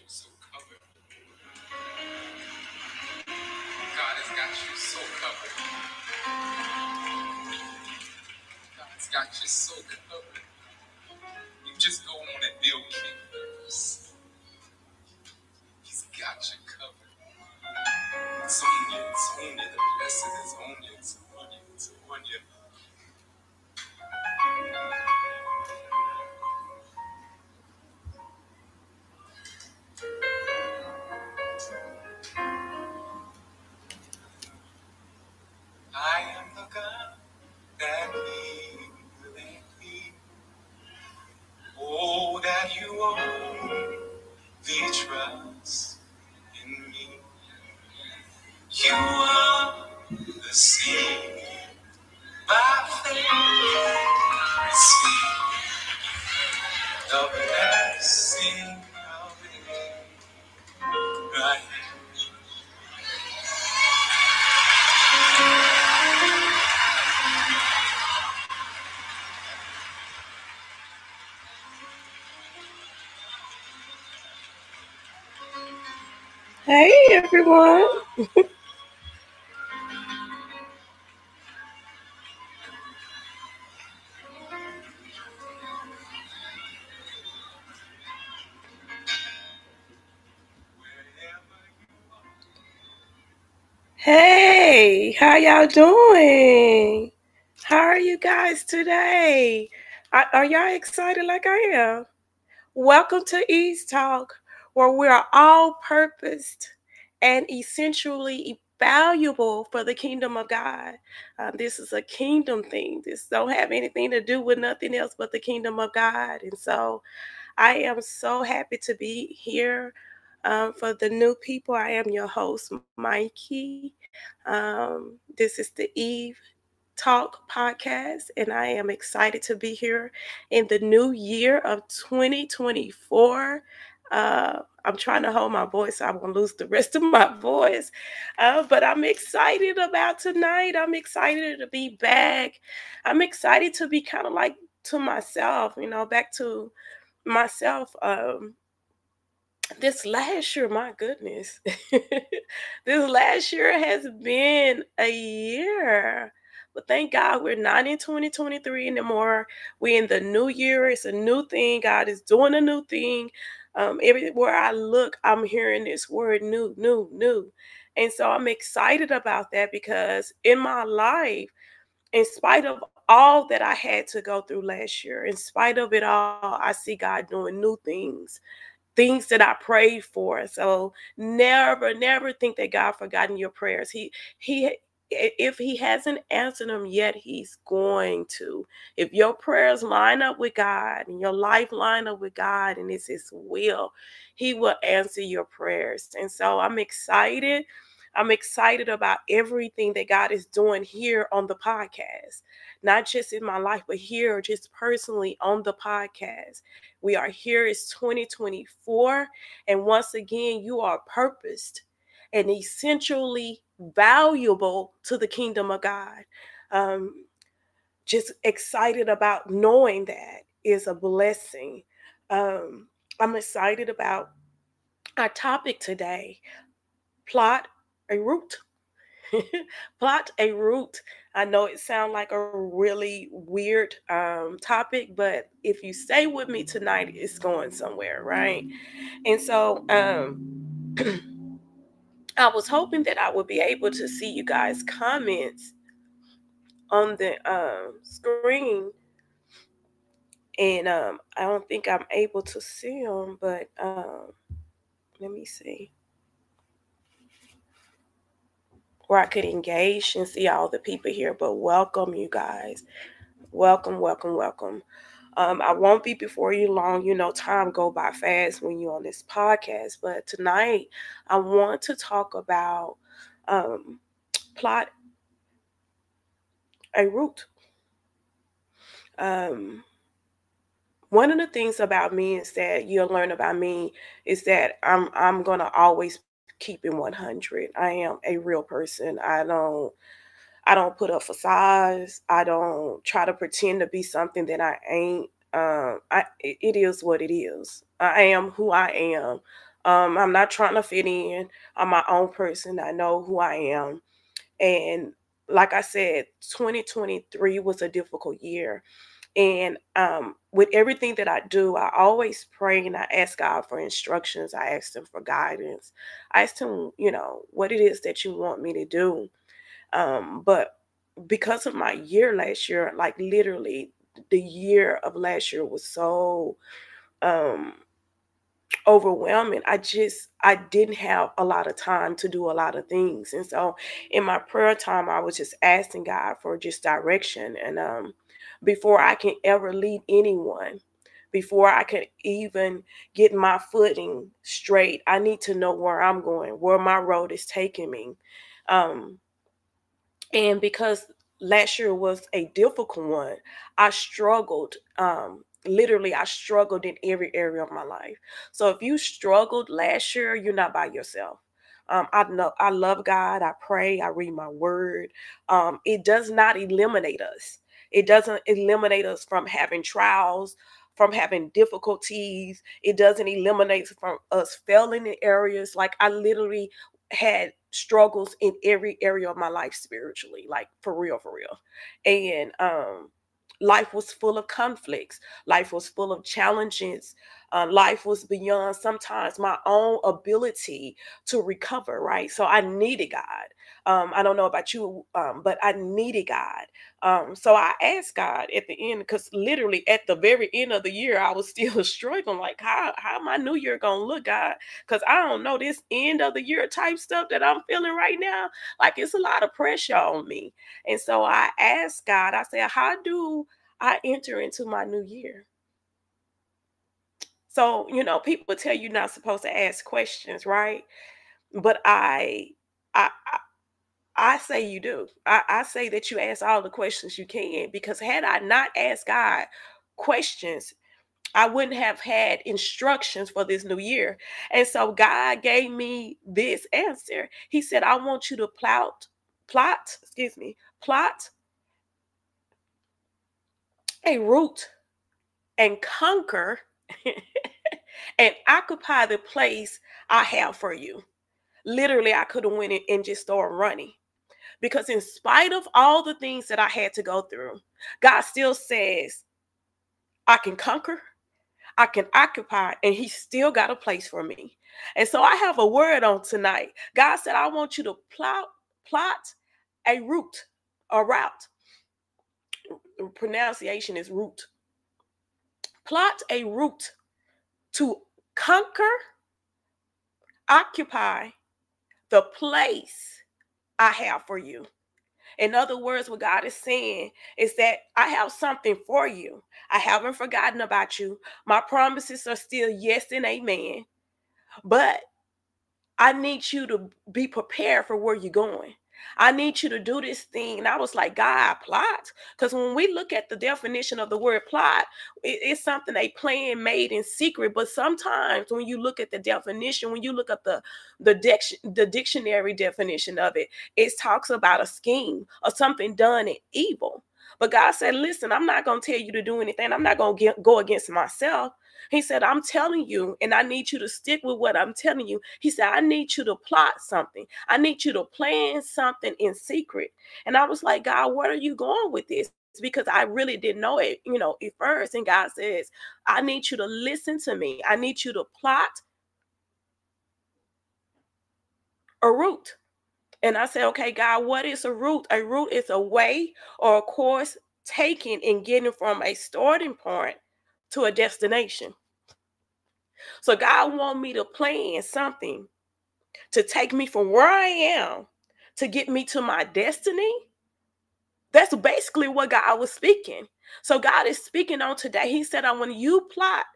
God has got you so covered. God's got you so covered. You just go on and build kingdoms. Hey everyone. Hey, how y'all doing? How are you guys today? Are, are y'all excited like I am? Welcome to Eve's Talk, where we are all purposed and essentially valuable for the kingdom of God. Uh, this is a kingdom thing. This don't have anything to do with nothing else but the kingdom of God. And so I am so happy to be here. Um, for the new people, I am your host, Mikie. Um, this is the Eve Talk podcast, and I am excited to be here in the new year of 2024. Uh, I'm trying to hold my voice, so I won't lose the rest of my voice. Uh, but I'm excited about tonight. I'm excited to be back. I'm excited to be kind of like to myself, you know, back to myself. Um, this last year, my goodness, this last year has been a year. But thank God we're not in 2023 anymore. We're in the new year. It's a new thing. God is doing a new thing. Um, everywhere I look, I'm hearing this word new, new, new. And so I'm excited about that because in my life, in spite of all that I had to go through last year, in spite of it all, I see God doing new things things that I prayed for. So never, never think that God forgotten your prayers. He he if he hasn't answered them yet, he's going to. If your prayers line up with God and your life line up with God and it's his will, he will answer your prayers. And so I'm excited. I'm excited about everything that God is doing here on the podcast, not just in my life, but here, just personally on the podcast. We are here, it's 2024. And once again, you are purposed and essentially valuable to the kingdom of God. Um, just excited about knowing that is a blessing. Um, I'm excited about our topic today plot a root. plot a root. I know it sounds like a really weird um, topic, but if you stay with me tonight, it's going somewhere, right? And so um, I was hoping that I would be able to see you guys' comments on the um, screen. And um, I don't think I'm able to see them, but um, let me see where I could engage and see all the people here. But welcome, you guys. Welcome, welcome, welcome. Um, I won't be before you long. You know, time go by fast when you're on this podcast. But tonight, I want to talk about um, plot a root. Um, one of the things about me is that you'll learn about me is that I'm I'm gonna always keeping 100. I am a real person. I don't I don't put up facades. I don't try to pretend to be something that I ain't. Um, I it is what it is. I am who I am. Um, I'm not trying to fit in. I'm my own person. I know who I am. And like I said, 2023 was a difficult year. And um, with everything that I do, I always pray and I ask God for instructions. I ask Him for guidance. I ask Him, you know, what it is that you want me to do. Um, but because of my year last year, like literally the year of last year was so um overwhelming. I just I didn't have a lot of time to do a lot of things. And so in my prayer time I was just asking God for just direction and um before I can ever lead anyone, before I can even get my footing straight, I need to know where I'm going, where my road is taking me. Um and because last year was a difficult one, I struggled um literally I struggled in every area of my life. So if you struggled last year, you're not by yourself. Um, I know I love God. I pray. I read my word. Um, it does not eliminate us. It doesn't eliminate us from having trials, from having difficulties. It doesn't eliminate from us failing in areas. Like I literally had struggles in every area of my life spiritually, like for real, for real. And um, life was full of conflicts life was full of challenges uh, life was beyond sometimes my own ability to recover right so i needed god um, i don't know about you um, but i needed god um, so i asked god at the end because literally at the very end of the year i was still struggling like how, how my new year gonna look god? Because i don't know this end of the year type stuff that i'm feeling right now like it's a lot of pressure on me. And so i asked god i said how do i enter into my new year? So, you know, people tell you not supposed to ask questions, right? But I I I, I say you do. I, I say that you ask all the questions you can because had I not asked God questions, I wouldn't have had instructions for this new year. And so God gave me this answer. He said, I want you to plot, plot, excuse me, plot a route and conquer and occupy the place I have for you. Literally, I could have went in and just started running. Because in spite of all the things that I had to go through, God still says, I can conquer, I can occupy, and He still got a place for me. And so I have a word on tonight. God said, I want you to plot, plot a route, a route. Pronunciation is route. Plot a route to conquer, occupy the place I have for you. In other words, what God is saying is that I have something for you. I haven't forgotten about you. My promises are still yes and amen. But I need you to be prepared for where you're going. I need you to do this thing. And I was like, God, plot. Because when we look at the definition of the word plot, it, it's something they plan made in secret. But sometimes when you look at the definition, when you look at the the, the dictionary definition of it, it talks about a scheme or something done in evil. But God said, listen, I'm not going to tell you to do anything. I'm not going to go against myself. He said, I'm telling you, and I need you to stick with what I'm telling you. He said, I need you to plot something. I need you to plan something in secret. And I was like, God, where are you going with this? because I really didn't know it, you know, at first. And God says, I need you to listen to me. I need you to plot a route. And I said, okay, God, what is a route? A route is a way or a course taken in getting from a starting point to a destination. So God want me to plan something to take me from where I am to get me to my destiny. That's basically what God was speaking. So God is speaking on today. He said, I want you plot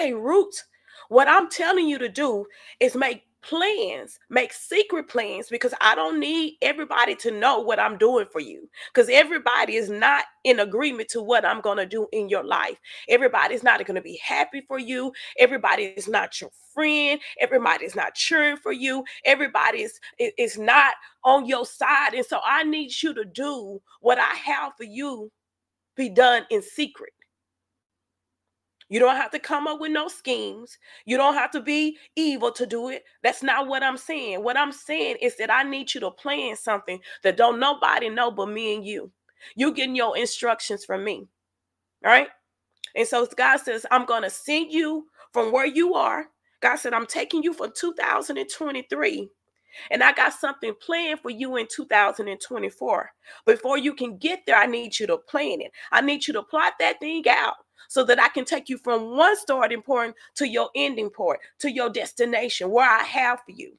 a route. What I'm telling you to do is make plans, make secret plans because I don't need everybody to know what I'm doing for you because everybody is not in agreement to what I'm going to do in your life. Everybody's not going to be happy for you. Everybody is not your friend. Everybody is not cheering for you. Everybody is, is not on your side. And so I need you to do what I have for you be done in secret. You don't have to come up with no schemes. You don't have to be evil to do it. That's not what I'm saying. What I'm saying is that I need you to plan something that don't nobody know but me and you. You getting your instructions from me. All right. And so God says, I'm going to send you from where you are. God said, I'm taking you from 2023 and I got something planned for you in 2024. Before you can get there, I need you to plan it. I need you to plot that thing out so that I can take you from one starting point to your ending point, to your destination, where I have for you.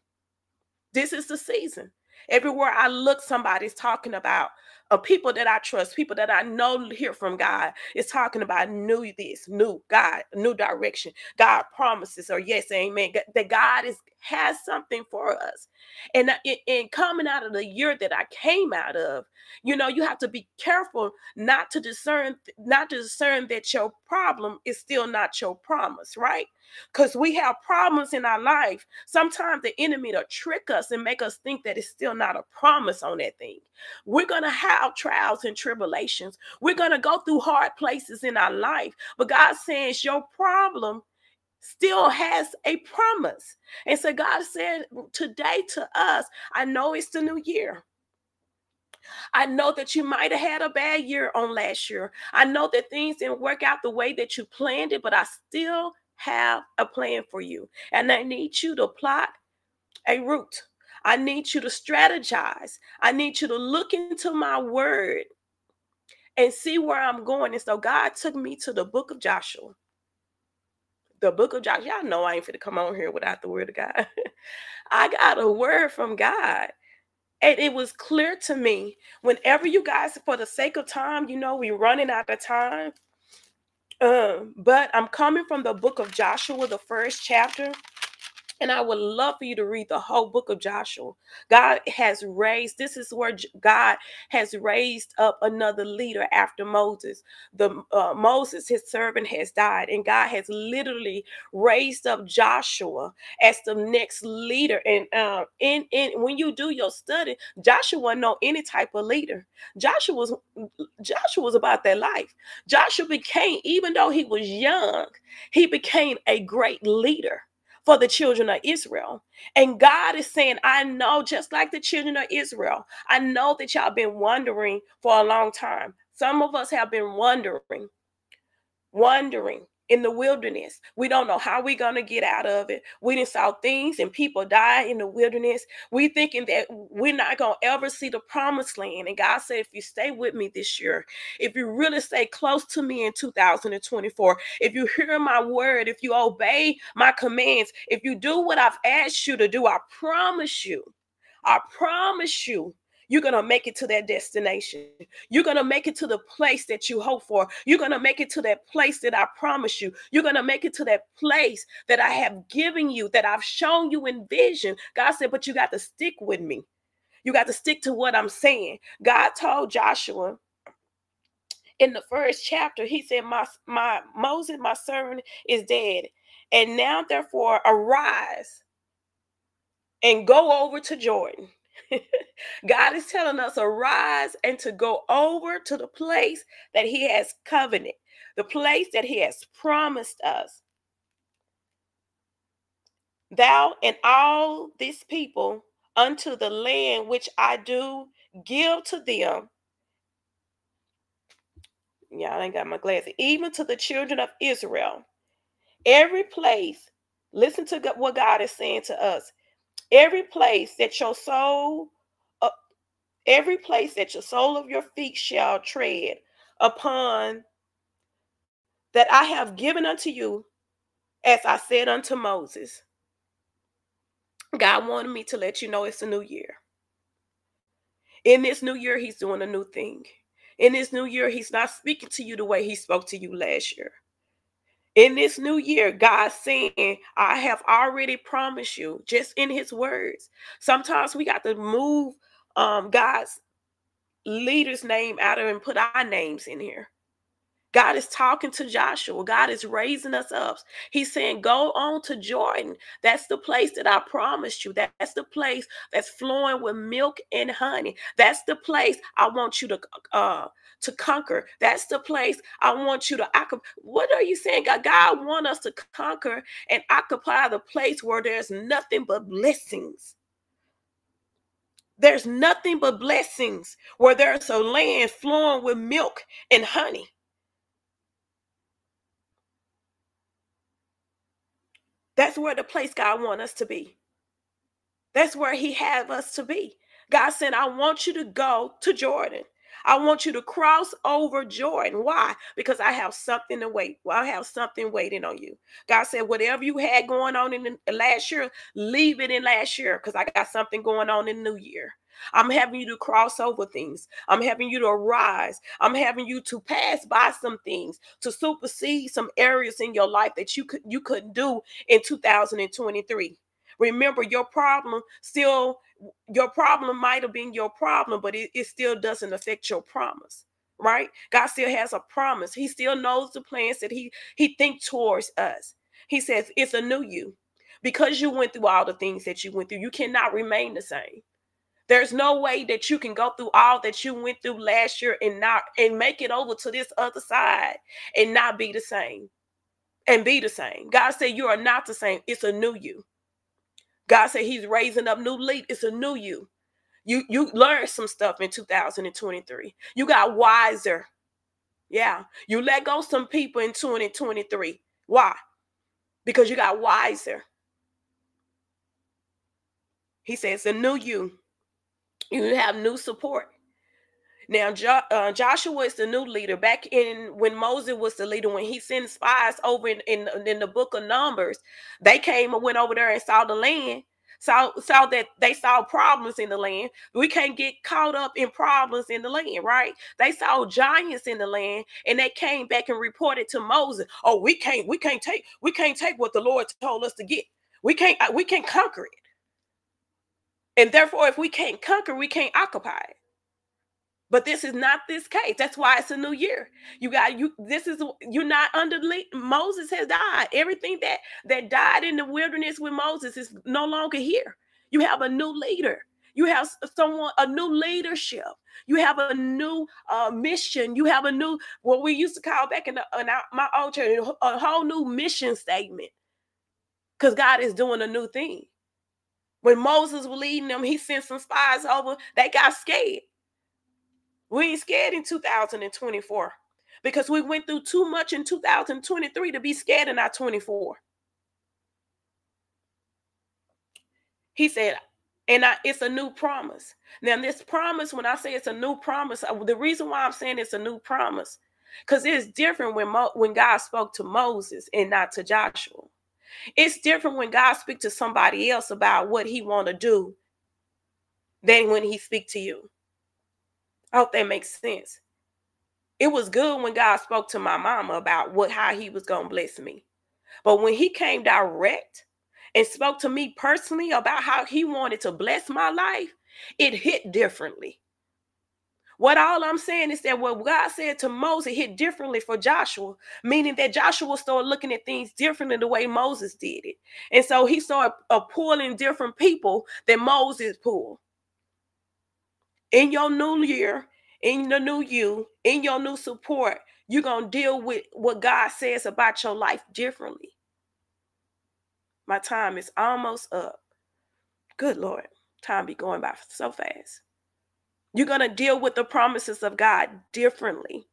This is the season. Everywhere I look, somebody's talking about of people that I trust, people that I know hear from God, is talking about new this, new God, new direction. God promises, or yes, amen. That God is has something for us. And in coming out of the year that I came out of, you know, you have to be careful not to discern, not to discern that your problem is still not your promise, right? Because we have problems in our life. Sometimes the enemy to trick us and make us think that it's still not a promise on that thing. We're gonna have trials and tribulations. We're gonna go through hard places in our life. But God says your problem still has a promise. And so God said today to us, I know it's the new year. I know that you might have had a bad year on last year. I know that things didn't work out the way that you planned it, but I still have a plan for you. And I need you to plot a route. I need you to strategize. I need you to look into my word and see where I'm going. And so God took me to the book of Joshua the book of Joshua. Y'all know I ain't fit to come on here without the word of God. I got a word from God. And it was clear to me whenever you guys, for the sake of time, you know, we're running out of time. Um, but I'm coming from the book of Joshua, the first chapter. And I would love for you to read the whole book of Joshua. God has raised, this is where God has raised up another leader after Moses. The uh, Moses, his servant, has died, and God has literally raised up Joshua as the next leader. And uh, in in when you do your study, Joshua wasn't no any type of leader. Joshua was Joshua was about that life. Joshua became, even though he was young, he became a great leader for the children of Israel. And God is saying, I know, just like the children of Israel, I know that y'all been wondering for a long time. Some of us have been wondering, wondering in the wilderness. We don't know how we're going to get out of it. We didn't saw things and people die in the wilderness. We thinking that we're not going to ever see the promised land. And God said, if you stay with me this year, if you really stay close to me in 2024, if you hear my word, if you obey my commands, if you do what I've asked you to do, I promise you, I promise you you're going to make it to that destination. You're going to make it to the place that you hope for. You're going to make it to that place that I promise you. You're going to make it to that place that I have given you, that I've shown you in vision. God said, but you got to stick with me. You got to stick to what I'm saying. God told Joshua in the first chapter, he said, My my Moses, my servant, is dead. And now, therefore, arise and go over to Jordan God is telling us arise and to go over to the place that He has covenant, the place that He has promised us. Thou and all these people unto the land which I do give to them. I ain't got my glasses. Even to the children of Israel. Every place, listen to what God is saying to us every place that your sole uh, every place that your sole of your feet shall tread upon that I have given unto you as I said unto Moses. God wanted me to let you know it's a new year. In this new year, He's doing a new thing. In this new year, He's not speaking to you the way He spoke to you last year in this new year, God saying, I have already promised you, just in his words. Sometimes we got to move um, God's leader's name out of and put our names in here. God is talking to Joshua. God is raising us up. He's saying, Go on to Jordan. That's the place that I promised you. That's the place that's flowing with milk and honey. That's the place I want you to uh, to conquer. That's the place I want you to occupy. What are you saying? God, God want us to conquer and occupy the place where there's nothing but blessings. There's nothing but blessings where there's a land flowing with milk and honey. That's where the place God want us to be. That's where he have us to be. God said, I want you to go to Jordan. I want you to cross over Jordan. Why? Because I have something to wait. Well, I have something waiting on you. God said, whatever you had going on in the last year, leave it in last year because I got something going on in the new year. I'm having you to cross over things. I'm having you to arise. I'm having you to pass by some things, to supersede some areas in your life that you could you couldn't do in 2023. Remember, your problem still, your problem might have been your problem, but it, it still doesn't affect your promise right? God still has a promise. He still knows the plans that he he think towards us. He says it's a new you. Because you went through all the things that you went through you cannot remain the same. There's no way that you can go through all that you went through last year and not and make it over to this other side and not be the same and be the same. God said you are not the same. It's a new you God said He's raising up new lead. It's a new you. You you learned some stuff in 2023. You got wiser. Yeah. You let go some people in 2023. Why? Because you got wiser. He says it's a new you. You have new support. Now, jo- uh, Joshua is the new leader. Back in when Moses was the leader, when he sent spies over in, in, in the book of Numbers, they came and went over there and saw the land, saw, saw that they saw problems in the land. We can't get caught up in problems in the land, right? They saw giants in the land and they came back and reported to Moses, oh, we can't, we can't take, we can't take what the Lord told us to get. We can't, uh, we can't conquer it. And therefore, if we can't conquer, we can't occupy it. But this is not this case. That's why it's a new year. You got you. This is you're not under Moses has died. Everything that that died in the wilderness with Moses is no longer here. You have a new leader. You have someone a new leadership. You have a new uh, mission. You have a new what we used to call back in, the, in our, my old church a whole new mission statement. Because God is doing a new thing. When Moses was leading them, he sent some spies over. They got scared. We ain't scared in 2024 because we went through too much in 2023 to be scared in our 24. He said, and I, it's a new promise. Now, this promise, when I say it's a new promise, uh, the reason why I'm saying it's a new promise, because it's different when Mo, when God spoke to Moses and not to Joshua. It's different when God speaks to somebody else about what He want to do than when He speak to you. I hope that makes sense. It was good when God spoke to my mama about what how he was to bless me. But when he came direct and spoke to me personally about how he wanted to bless my life, it hit differently. What all I'm saying is that what God said to Moses hit differently for Joshua, meaning that Joshua started looking at things differently the way Moses did it. And so he started uh, pulling different people that Moses pulled in your new year, in the new you, in your new support, you're going to deal with what God says about your life differently. My time is almost up. Good Lord, time be going by so fast. You're going to deal with the promises of God differently.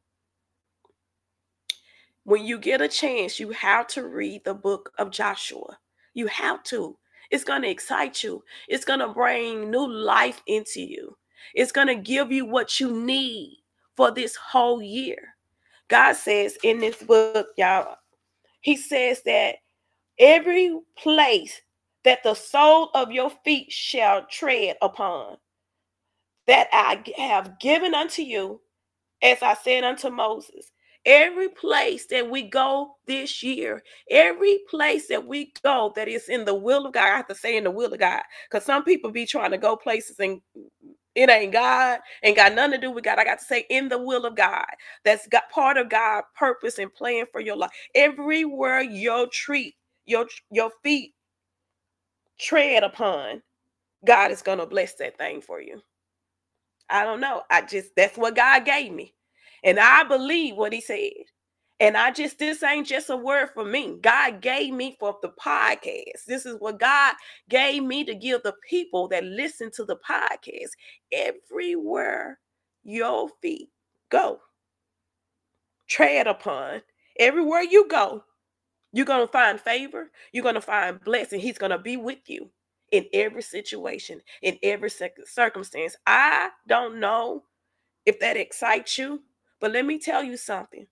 When you get a chance, you have to read the book of Joshua. You have to. It's going to excite you. It's going to bring new life into you. It's going to give you what you need for this whole year. God says in this book, y'all, He says that every place that the sole of your feet shall tread upon, that I have given unto you, as I said unto Moses. Every place that we go this year, every place that we go that is in the will of God, I have to say in the will of God, because some people be trying to go places and it ain't God, ain't got nothing to do with God. I got to say, in the will of God. That's got part of God' purpose and plan for your life. Everywhere your treat, your your feet tread upon, God is gonna bless that thing for you. I don't know. I just that's what God gave me. And I believe what he said. And I just, this ain't just a word for me. God gave me for the podcast. This is what God gave me to give the people that listen to the podcast. Everywhere your feet go, tread upon, everywhere you go, you're going to find favor. You're going to find blessing. He's going to be with you in every situation, in every circumstance. I don't know if that excites you, but let me tell you something.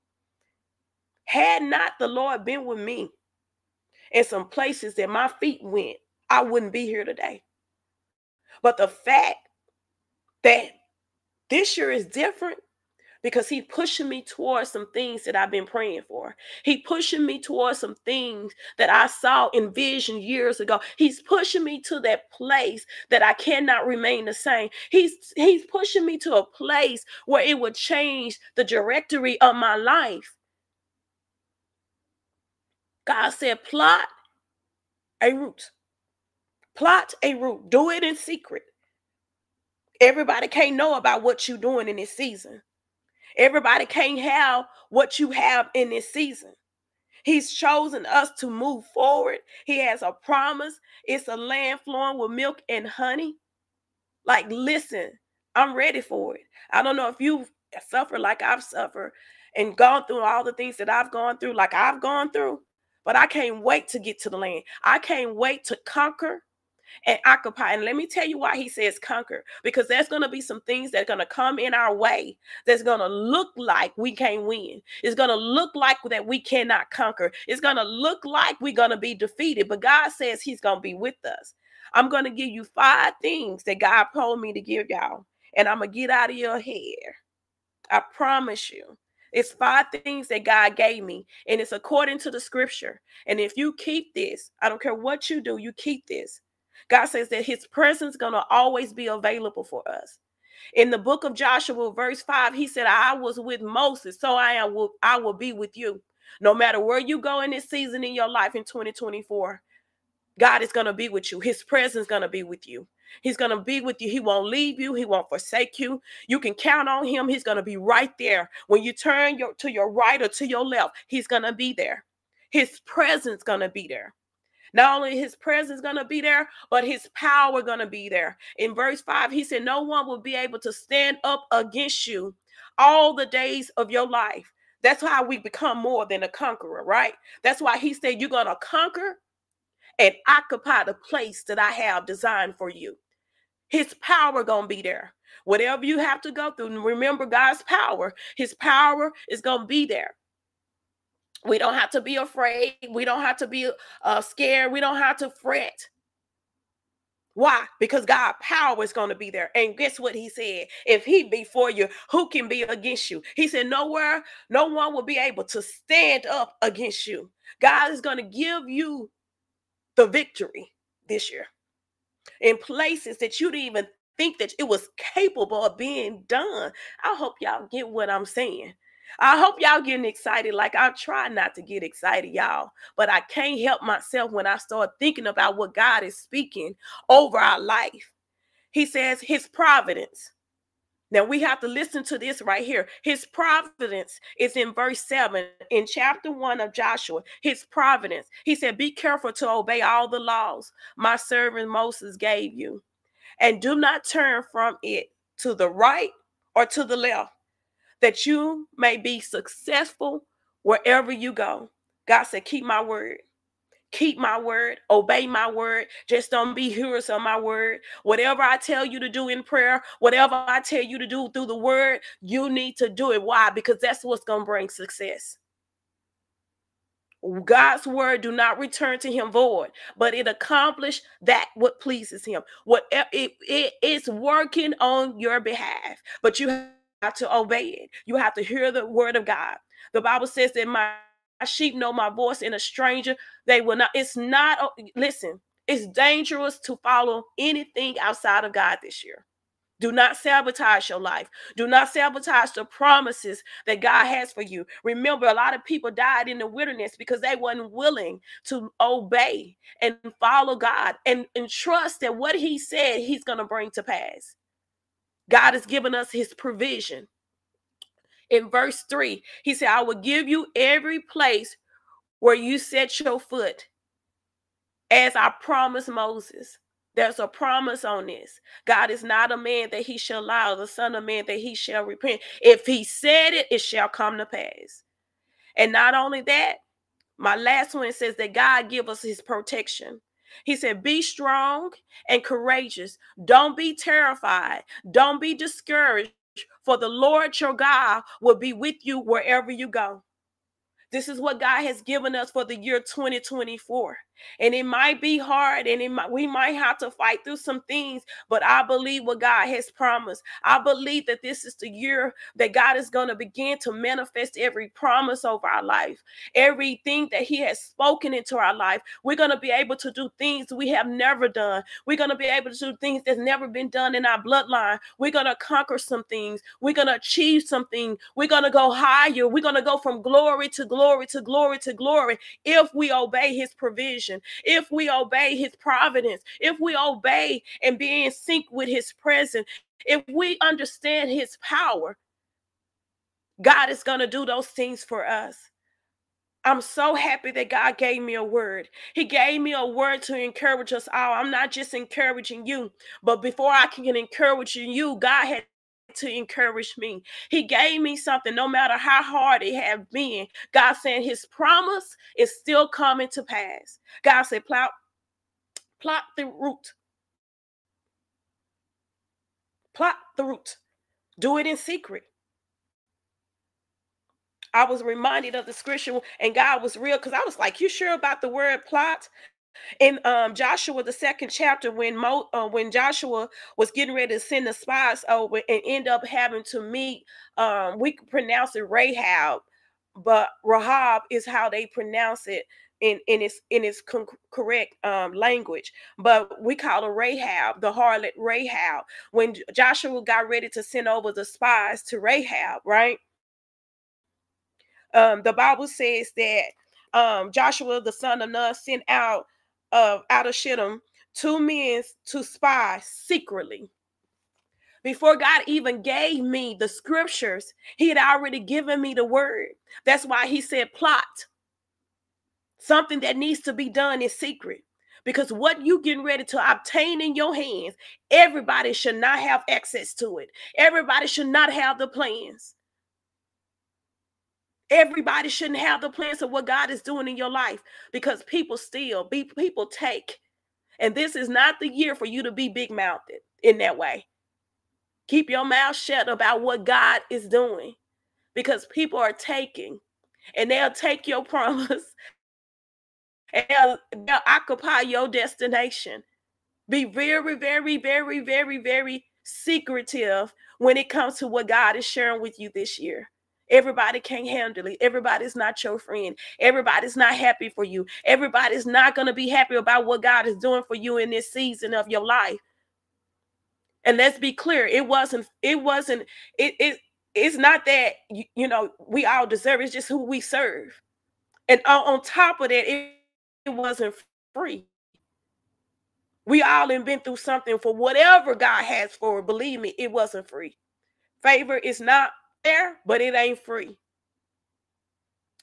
Had not the Lord been with me in some places that my feet went, I wouldn't be here today. But the fact that this year is different because he's pushing me towards some things that I've been praying for. He pushing me towards some things that I saw in vision years ago. He's pushing me to that place that I cannot remain the same. He's he's pushing me to a place where it would change the directory of my life. God said, plot a route. Plot a route. Do it in secret. Everybody can't know about what you're doing in this season. Everybody can't have what you have in this season. He's chosen us to move forward. He has a promise. It's a land flowing with milk and honey. Like, listen, I'm ready for it. I don't know if you've suffered like I've suffered and gone through all the things that I've gone through, like I've gone through. But I can't wait to get to the land. I can't wait to conquer and occupy. And let me tell you why he says conquer, because there's going to be some things that are going to come in our way that's going to look like we can't win. It's going to look like that we cannot conquer. It's going to look like we're going to be defeated. But God says he's going to be with us. I'm going to give you five things that God told me to give y'all, and I'm going to get out of your hair. I promise you. It's five things that God gave me, and it's according to the scripture. And if you keep this, I don't care what you do, you keep this. God says that his presence is going to always be available for us. In the book of Joshua, verse 5, he said, I was with Moses, so I am I will be with you. No matter where you go in this season in your life in 2024, God is going to be with you. His presence is going to be with you. He's going to be with you. He won't leave you. He won't forsake you. You can count on him. He's going to be right there. When you turn your, to your right or to your left, he's going to be there. His presence going to be there. Not only his presence going to be there, but his power going to be there. In verse 5, he said, No one will be able to stand up against you all the days of your life. That's how we become more than a conqueror, right? That's why he said, You're going to conquer and occupy the place that I have designed for you. His power gonna be there. Whatever you have to go through, remember God's power. His power is gonna be there. We don't have to be afraid. We don't have to be uh, scared. We don't have to fret. Why? Because God power is going to be there. And guess what he said? If he be for you, who can be against you? He said, nowhere, no one will be able to stand up against you. God is going to give you the victory this year in places that you didn't even think that it was capable of being done. I hope y'all get what I'm saying. I hope y'all getting excited. Like I try not to get excited, y'all, but I can't help myself when I start thinking about what God is speaking over our life. He says his providence. Now we have to listen to this right here. His providence is in verse 7 in chapter 1 of Joshua. His providence. He said, Be careful to obey all the laws my servant Moses gave you, and do not turn from it to the right or to the left, that you may be successful wherever you go. God said, Keep my word keep my word, obey my word. Just don't be hearers of my word. Whatever I tell you to do in prayer, whatever I tell you to do through the word, you need to do it. Why? Because that's what's going to bring success. God's word do not return to him void, but it accomplish that what pleases him. What eh, it, it is working on your behalf, but you have to obey it. You have to hear the word of God. The Bible says that my sheep know my voice and a stranger they will not it's not listen it's dangerous to follow anything outside of god this year do not sabotage your life. Do not sabotage the promises that God has for you. Remember, a lot of people died in the wilderness because they weren't willing to obey and follow God and, and trust that what He said He's going to bring to pass. God has given us His provision. In verse 3, he said, I will give you every place where you set your foot, as I promised Moses. There's a promise on this. God is not a man that he shall lie, the son of man that he shall repent. If he said it, it shall come to pass. And not only that, my last one says that God give us his protection. He said, Be strong and courageous. Don't be terrified. Don't be discouraged, for the Lord your God will be with you wherever you go. This is what God has given us for the year 2024. And it might be hard and it might, we might have to fight through some things, but I believe what God has promised. I believe that this is the year that God is going to begin to manifest every promise over our life, everything that He has spoken into our life. We're going to be able to do things we have never done. We're going to be able to do things that's never been done in our bloodline. We're going to conquer some things. We're going to achieve something. We're going to go higher. We're going to go from glory to glory to glory to glory if we obey His provision if we obey his providence, if we obey and be in sync with his presence, if we understand his power, God is going to do those things for us. I'm so happy that God gave me a word. He gave me a word to encourage us all. I'm not just encouraging you, but before I can encourage you, God had to encourage me. He gave me something, no matter how hard it have been. God said his promise is still coming to pass. God said, plot, plot the root. Plot the root. Do it in secret. I was reminded of the scripture, and God was real because I was like, "You sure about the word plot?" In um, Joshua the second chapter when Mo, uh, when Joshua was getting ready to send the spies over and end up having to meet um, we pronounce it Rahab but Rahab is how they pronounce it in in its in its con- correct um, language. But we call her Rahab the harlot Rahab when Joshua got ready to send over the spies to Rahab right? Um, the Bible says that um, Joshua the son of Nun sent out of out of Shittim two men to spy secretly. Before God even gave me the scriptures, He had already given me the word. That's why He said, plot something that needs to be done in secret. Because what you getting ready to obtain in your hands, everybody should not have access to it. Everybody should not have the plans. Everybody shouldn't have the plans of what God is doing in your life because people steal, be people take. And this is not the year for you to be big mouthed in that way. Keep your mouth shut about what God is doing because people are taking and they'll take your promise and they'll, they'll occupy your destination. Be very, very, very, very, very secretive when it comes to what God is sharing with you this year. Everybody can't handle it. Everybody's not your friend. Everybody's not happy for you. Everybody's not going to be happy about what God is doing for you in this season of your life. And let's be clear, it wasn't, it wasn't, it, it it's not that you, you know we all deserve it's just who we serve. And on, on top of that, it, it wasn't free. We all have been through something for whatever God has for. Believe me, it wasn't free. Favor is not there, but it ain't free.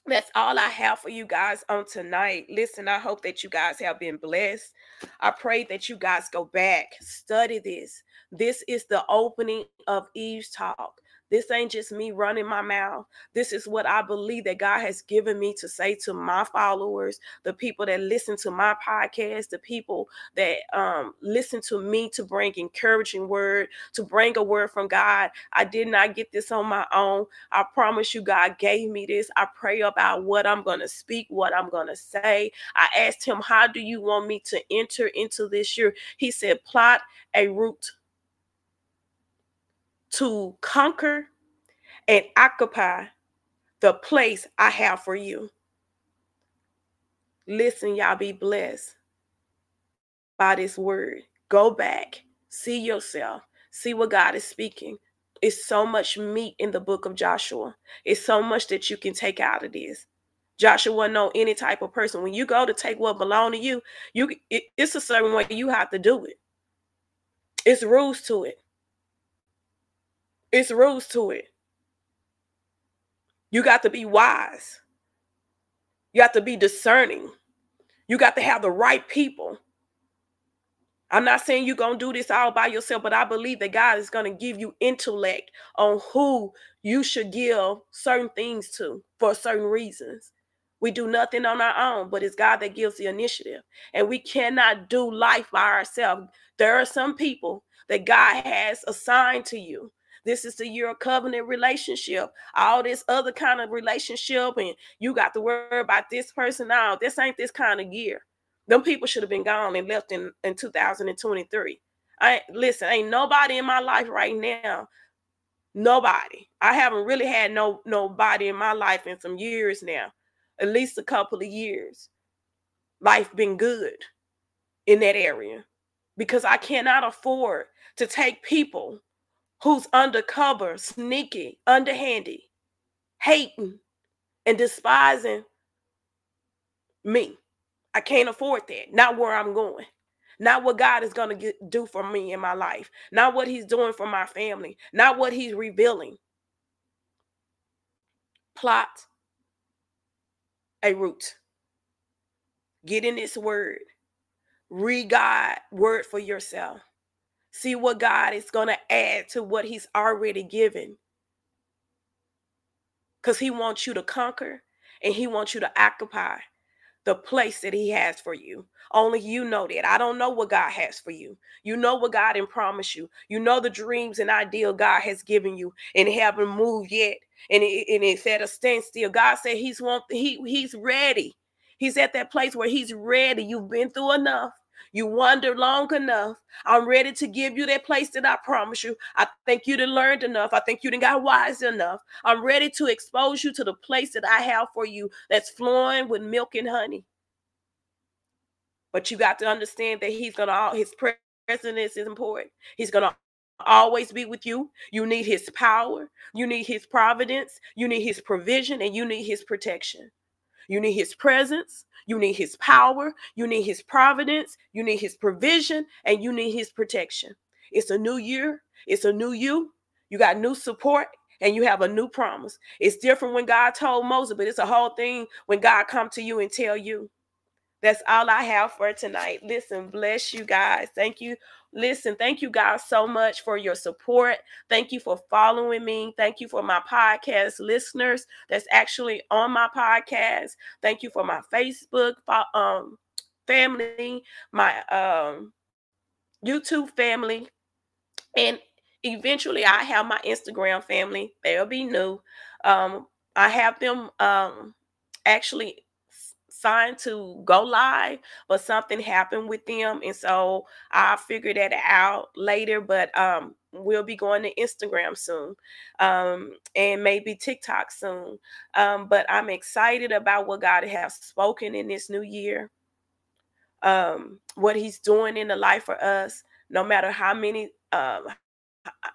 That's all I have for you guys on tonight. Listen, I hope that you guys have been blessed. I pray that you guys go back, study this. This is the opening of Eve's Talk. This ain't just me running my mouth. This is what I believe that God has given me to say to my followers, the people that listen to my podcast, the people that um, listen to me to bring encouraging word, to bring a word from God. I did not get this on my own. I promise you, God gave me this. I pray about what I'm going to speak, what I'm going to say. I asked him, How do you want me to enter into this year? He said, Plot a route to conquer and occupy the place I have for you. Listen, y'all be blessed by this word. Go back, see yourself, see what God is speaking. It's so much meat in the book of Joshua. It's so much that you can take out of this. Joshua know any type of person. When you go to take what belong to you, you it, it's a certain way you have to do it. It's rules to it. It's rules to it. You got to be wise. You have to be discerning. You got to have the right people. I'm not saying you're going to do this all by yourself, but I believe that God is going to give you intellect on who you should give certain things to for certain reasons. We do nothing on our own, but it's God that gives the initiative. And we cannot do life by ourselves. There are some people that God has assigned to you. This is the year of covenant relationship. All this other kind of relationship, and you got to worry about this person now. This ain't this kind of year. Them people should have been gone and left in, in 2023. I listen, ain't nobody in my life right now. Nobody. I haven't really had no nobody in my life in some years now. At least a couple of years. Life been good in that area because I cannot afford to take people who's undercover, sneaky, underhandy, hating, and despising me. I can't afford that. Not where I'm going. Not what God is going to do for me in my life. Not what He's doing for my family. Not what He's revealing. Plot a Route. Get in this word. Read God word for yourself. See what God is going to add to what He's already given. Because He wants you to conquer and He wants you to occupy the place that He has for you. Only you know that. I don't know what God has for you. You know what God and promised you. You know the dreams and ideal God has given you and haven't moved yet. And, it, and it's at a standstill. God said He's want He He's ready. He's at that place where He's ready. You've been through enough. You wandered long enough. I'm ready to give you that place that I promised you. I think you done learned enough. I think you done got wise enough. I'm ready to expose you to the place that I have for you that's flowing with milk and honey. But you got to understand that he's gonna his presence is important. He's gonna always be with you. You need his power, you need his providence, you need his provision, and you need his protection. You need his presence, you need his power, you need his providence, you need his provision, and you need his protection. It's a new year, it's a new you. You got new support and you have a new promise. It's different when God told Moses, but it's a whole thing when God come to you and tell you. That's all I have for tonight. Listen, bless you guys. Thank you. Listen, thank you guys so much for your support. Thank you for following me. Thank you for my podcast listeners that's actually on my podcast. Thank you for my Facebook um, family, my um, YouTube family, and eventually I have my Instagram family. They'll be new. Um, I have them um, actually signed to go live, but something happened with them. And so I'll figure that out later. But um we'll be going to Instagram soon. Um and maybe TikTok soon. Um, but I'm excited about what God has spoken in this new year. Um, what he's doing in the life for us, no matter how many um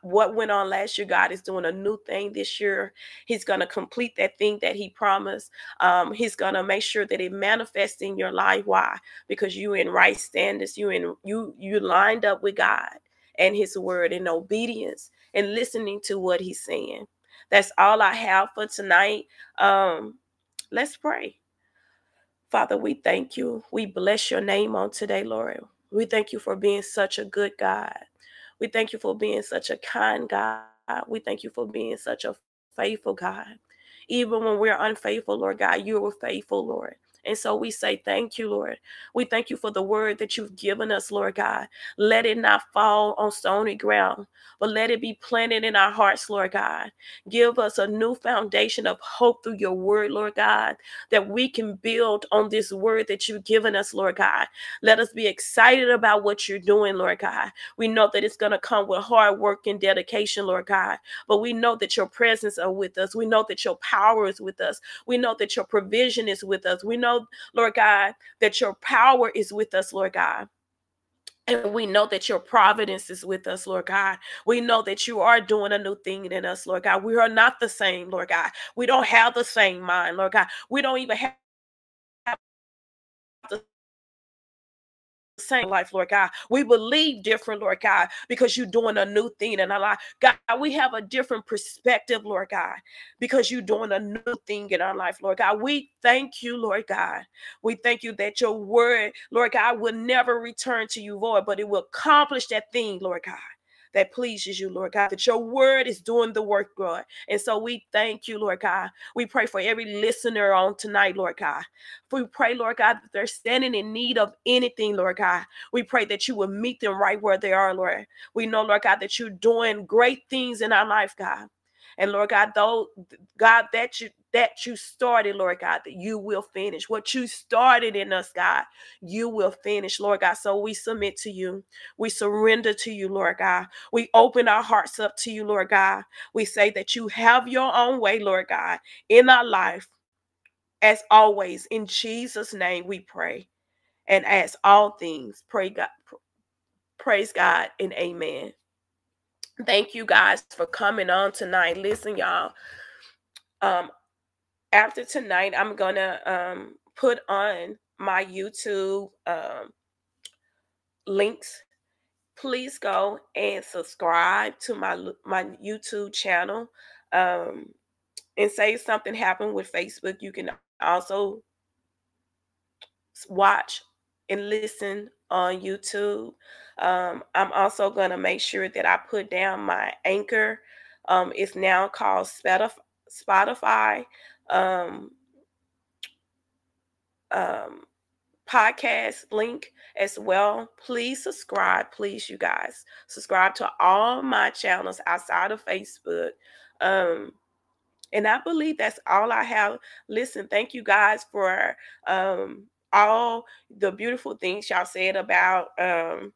what went on last year, God is doing a new thing this year. He's going to complete that thing that He promised. Um, he's going to make sure that it manifests in your life. Why? Because you in right standards. You in you you lined up with God and His Word in obedience and listening to what He's saying. That's all I have for tonight. Um, let's pray. Father, we thank you. We bless your name on today, Lord. We thank you for being such a good God. We thank you for being such a kind God. We thank you for being such a faithful God. Even when we're unfaithful, Lord God, you are faithful, Lord. And so we say thank you, Lord. We thank you for the word that you've given us, Lord God. Let it not fall on stony ground, but let it be planted in our hearts, Lord God. Give us a new foundation of hope through your word, Lord God, that we can build on this word that you've given us, Lord God. Let us be excited about what you're doing, Lord God. We know that it's going to come with hard work and dedication, Lord God, but we know that your presence are with us. We know that your power is with us. We know that your provision is with us. We know know, Lord God, that your power is with us, Lord God. And we know that your providence is with us, Lord God. We know that you are doing a new thing in us, Lord God. We are not the same, Lord God. We don't have the same mind, Lord God. We don't even have the same life, Lord God. We believe different, Lord God, because you're doing a new thing in our life. God, we have a different perspective, Lord God, because you're doing a new thing in our life, Lord God. We thank you, Lord God. We thank you that your word, Lord God, will never return to you void, but it will accomplish that thing, Lord God that pleases you, Lord God, that your word is doing the work, God. And so we thank you, Lord God. We pray for every listener on tonight, Lord God. We pray, Lord God, that they're standing in need of anything, Lord God. We pray that you will meet them right where they are, Lord. We know, Lord God, that you're doing great things in our life, God. And Lord God, though God, that you that you started, Lord God, that you will finish. What you started in us, God, you will finish, Lord God. So we submit to you. We surrender to you, Lord God. We open our hearts up to you, Lord God. We say that you have your own way, Lord God, in our life. As always, in Jesus' name we pray. And as all things, pray God, praise God and amen. Thank you guys for coming on tonight. Listen, y'all. Um, after tonight, I'm gonna um, put on my YouTube um, links. Please go and subscribe to my my YouTube channel. Um, and say something happened with Facebook, you can also watch and listen on YouTube. Um, I'm also going to make sure that I put down my anchor. Um, it's now called Spotify um, um, podcast link as well. Please subscribe, please, you guys. Subscribe to all my channels outside of Facebook. Um, and I believe that's all I have. Listen, thank you guys for um, all the beautiful things y'all said about um,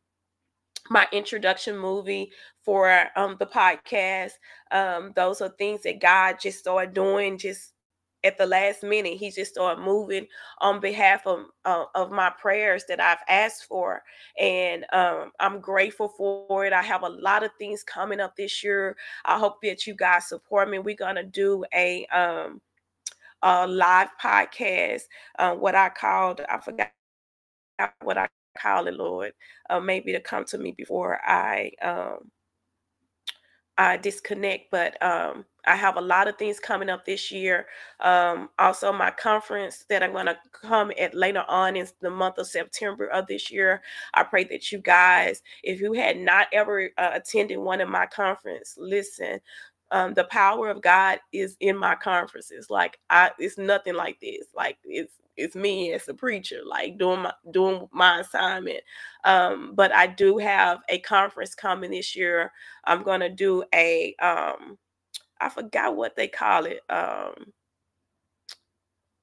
my introduction movie for um, the podcast. Um, those are things that God just started doing just at the last minute. He just started moving on behalf of uh, of my prayers that I've asked for, and um, I'm grateful for it. I have a lot of things coming up this year. I hope that you guys support me. We're gonna do a um, a live podcast, uh, what I called I forgot what I it, Lord, uh, maybe to come to me before I um, I disconnect. But um, I have a lot of things coming up this year. Um, also, my conference that I'm going to come at later on in the month of September of this year. I pray that you guys, if you had not ever uh, attended one of my conference, listen. Um, the power of God is in my conferences. Like I, it's nothing like this. Like it's it's me as a preacher, like doing my doing my assignment. Um, but I do have a conference coming this year. I'm gonna do a um, I forgot what they call it, um,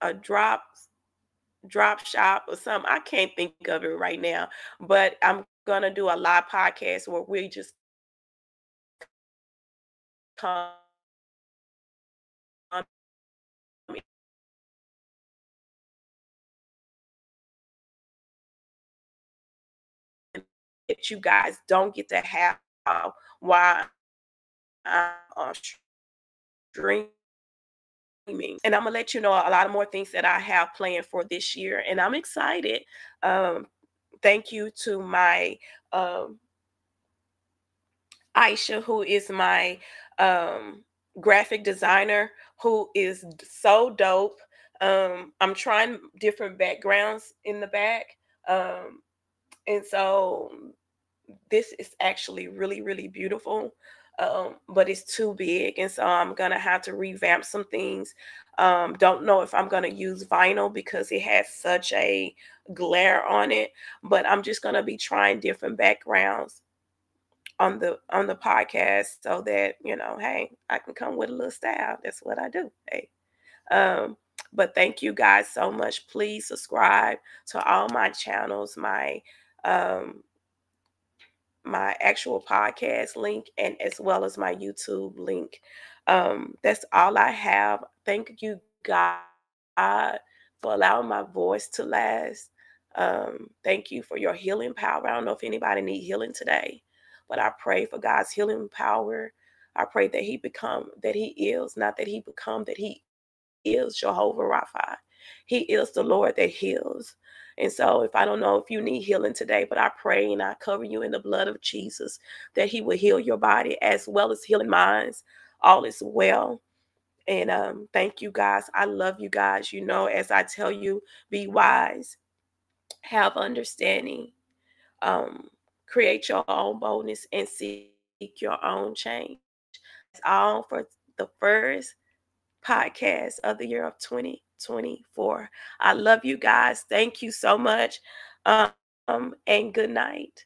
a drop drop shop or something. I can't think of it right now, but I'm gonna do a live podcast where we just come that you guys don't get to have while I'm streaming. And I'm gonna let you know a lot of more things that I have planned for this year, and I'm excited. Um, thank you to my um, Aisha, who is my um, graphic designer, who is so dope. Um, I'm trying different backgrounds in the back. Um, and so this is actually really, really beautiful. Um, but it's too big. And so I'm gonna have to revamp some things. Um, don't know if I'm gonna use vinyl because it has such a glare on it, but I'm just gonna be trying different backgrounds on the on the podcast so that you know, hey, I can come with a little style. That's what I do. Hey. Um, but thank you guys so much. Please subscribe to all my channels, my um, my actual podcast link and as well as my YouTube link. Um, that's all I have. Thank you, God, for allowing my voice to last. Um, thank you for your healing power. I don't know if anybody need healing today, but I pray for God's healing power. I pray that He become that He is, not that He become, that He is Jehovah Rapha. He is the Lord that heals. And so, if I don't know if you need healing today, but I pray and I cover you in the blood of Jesus that He will heal your body as well as healing minds. All is well. And um, thank you guys. I love you guys. You know, as I tell you, be wise, have understanding, um, create your own boldness, and seek your own change. It's all for the first podcast of the year of 2024. I love you guys. Thank you so much. Um, and good night.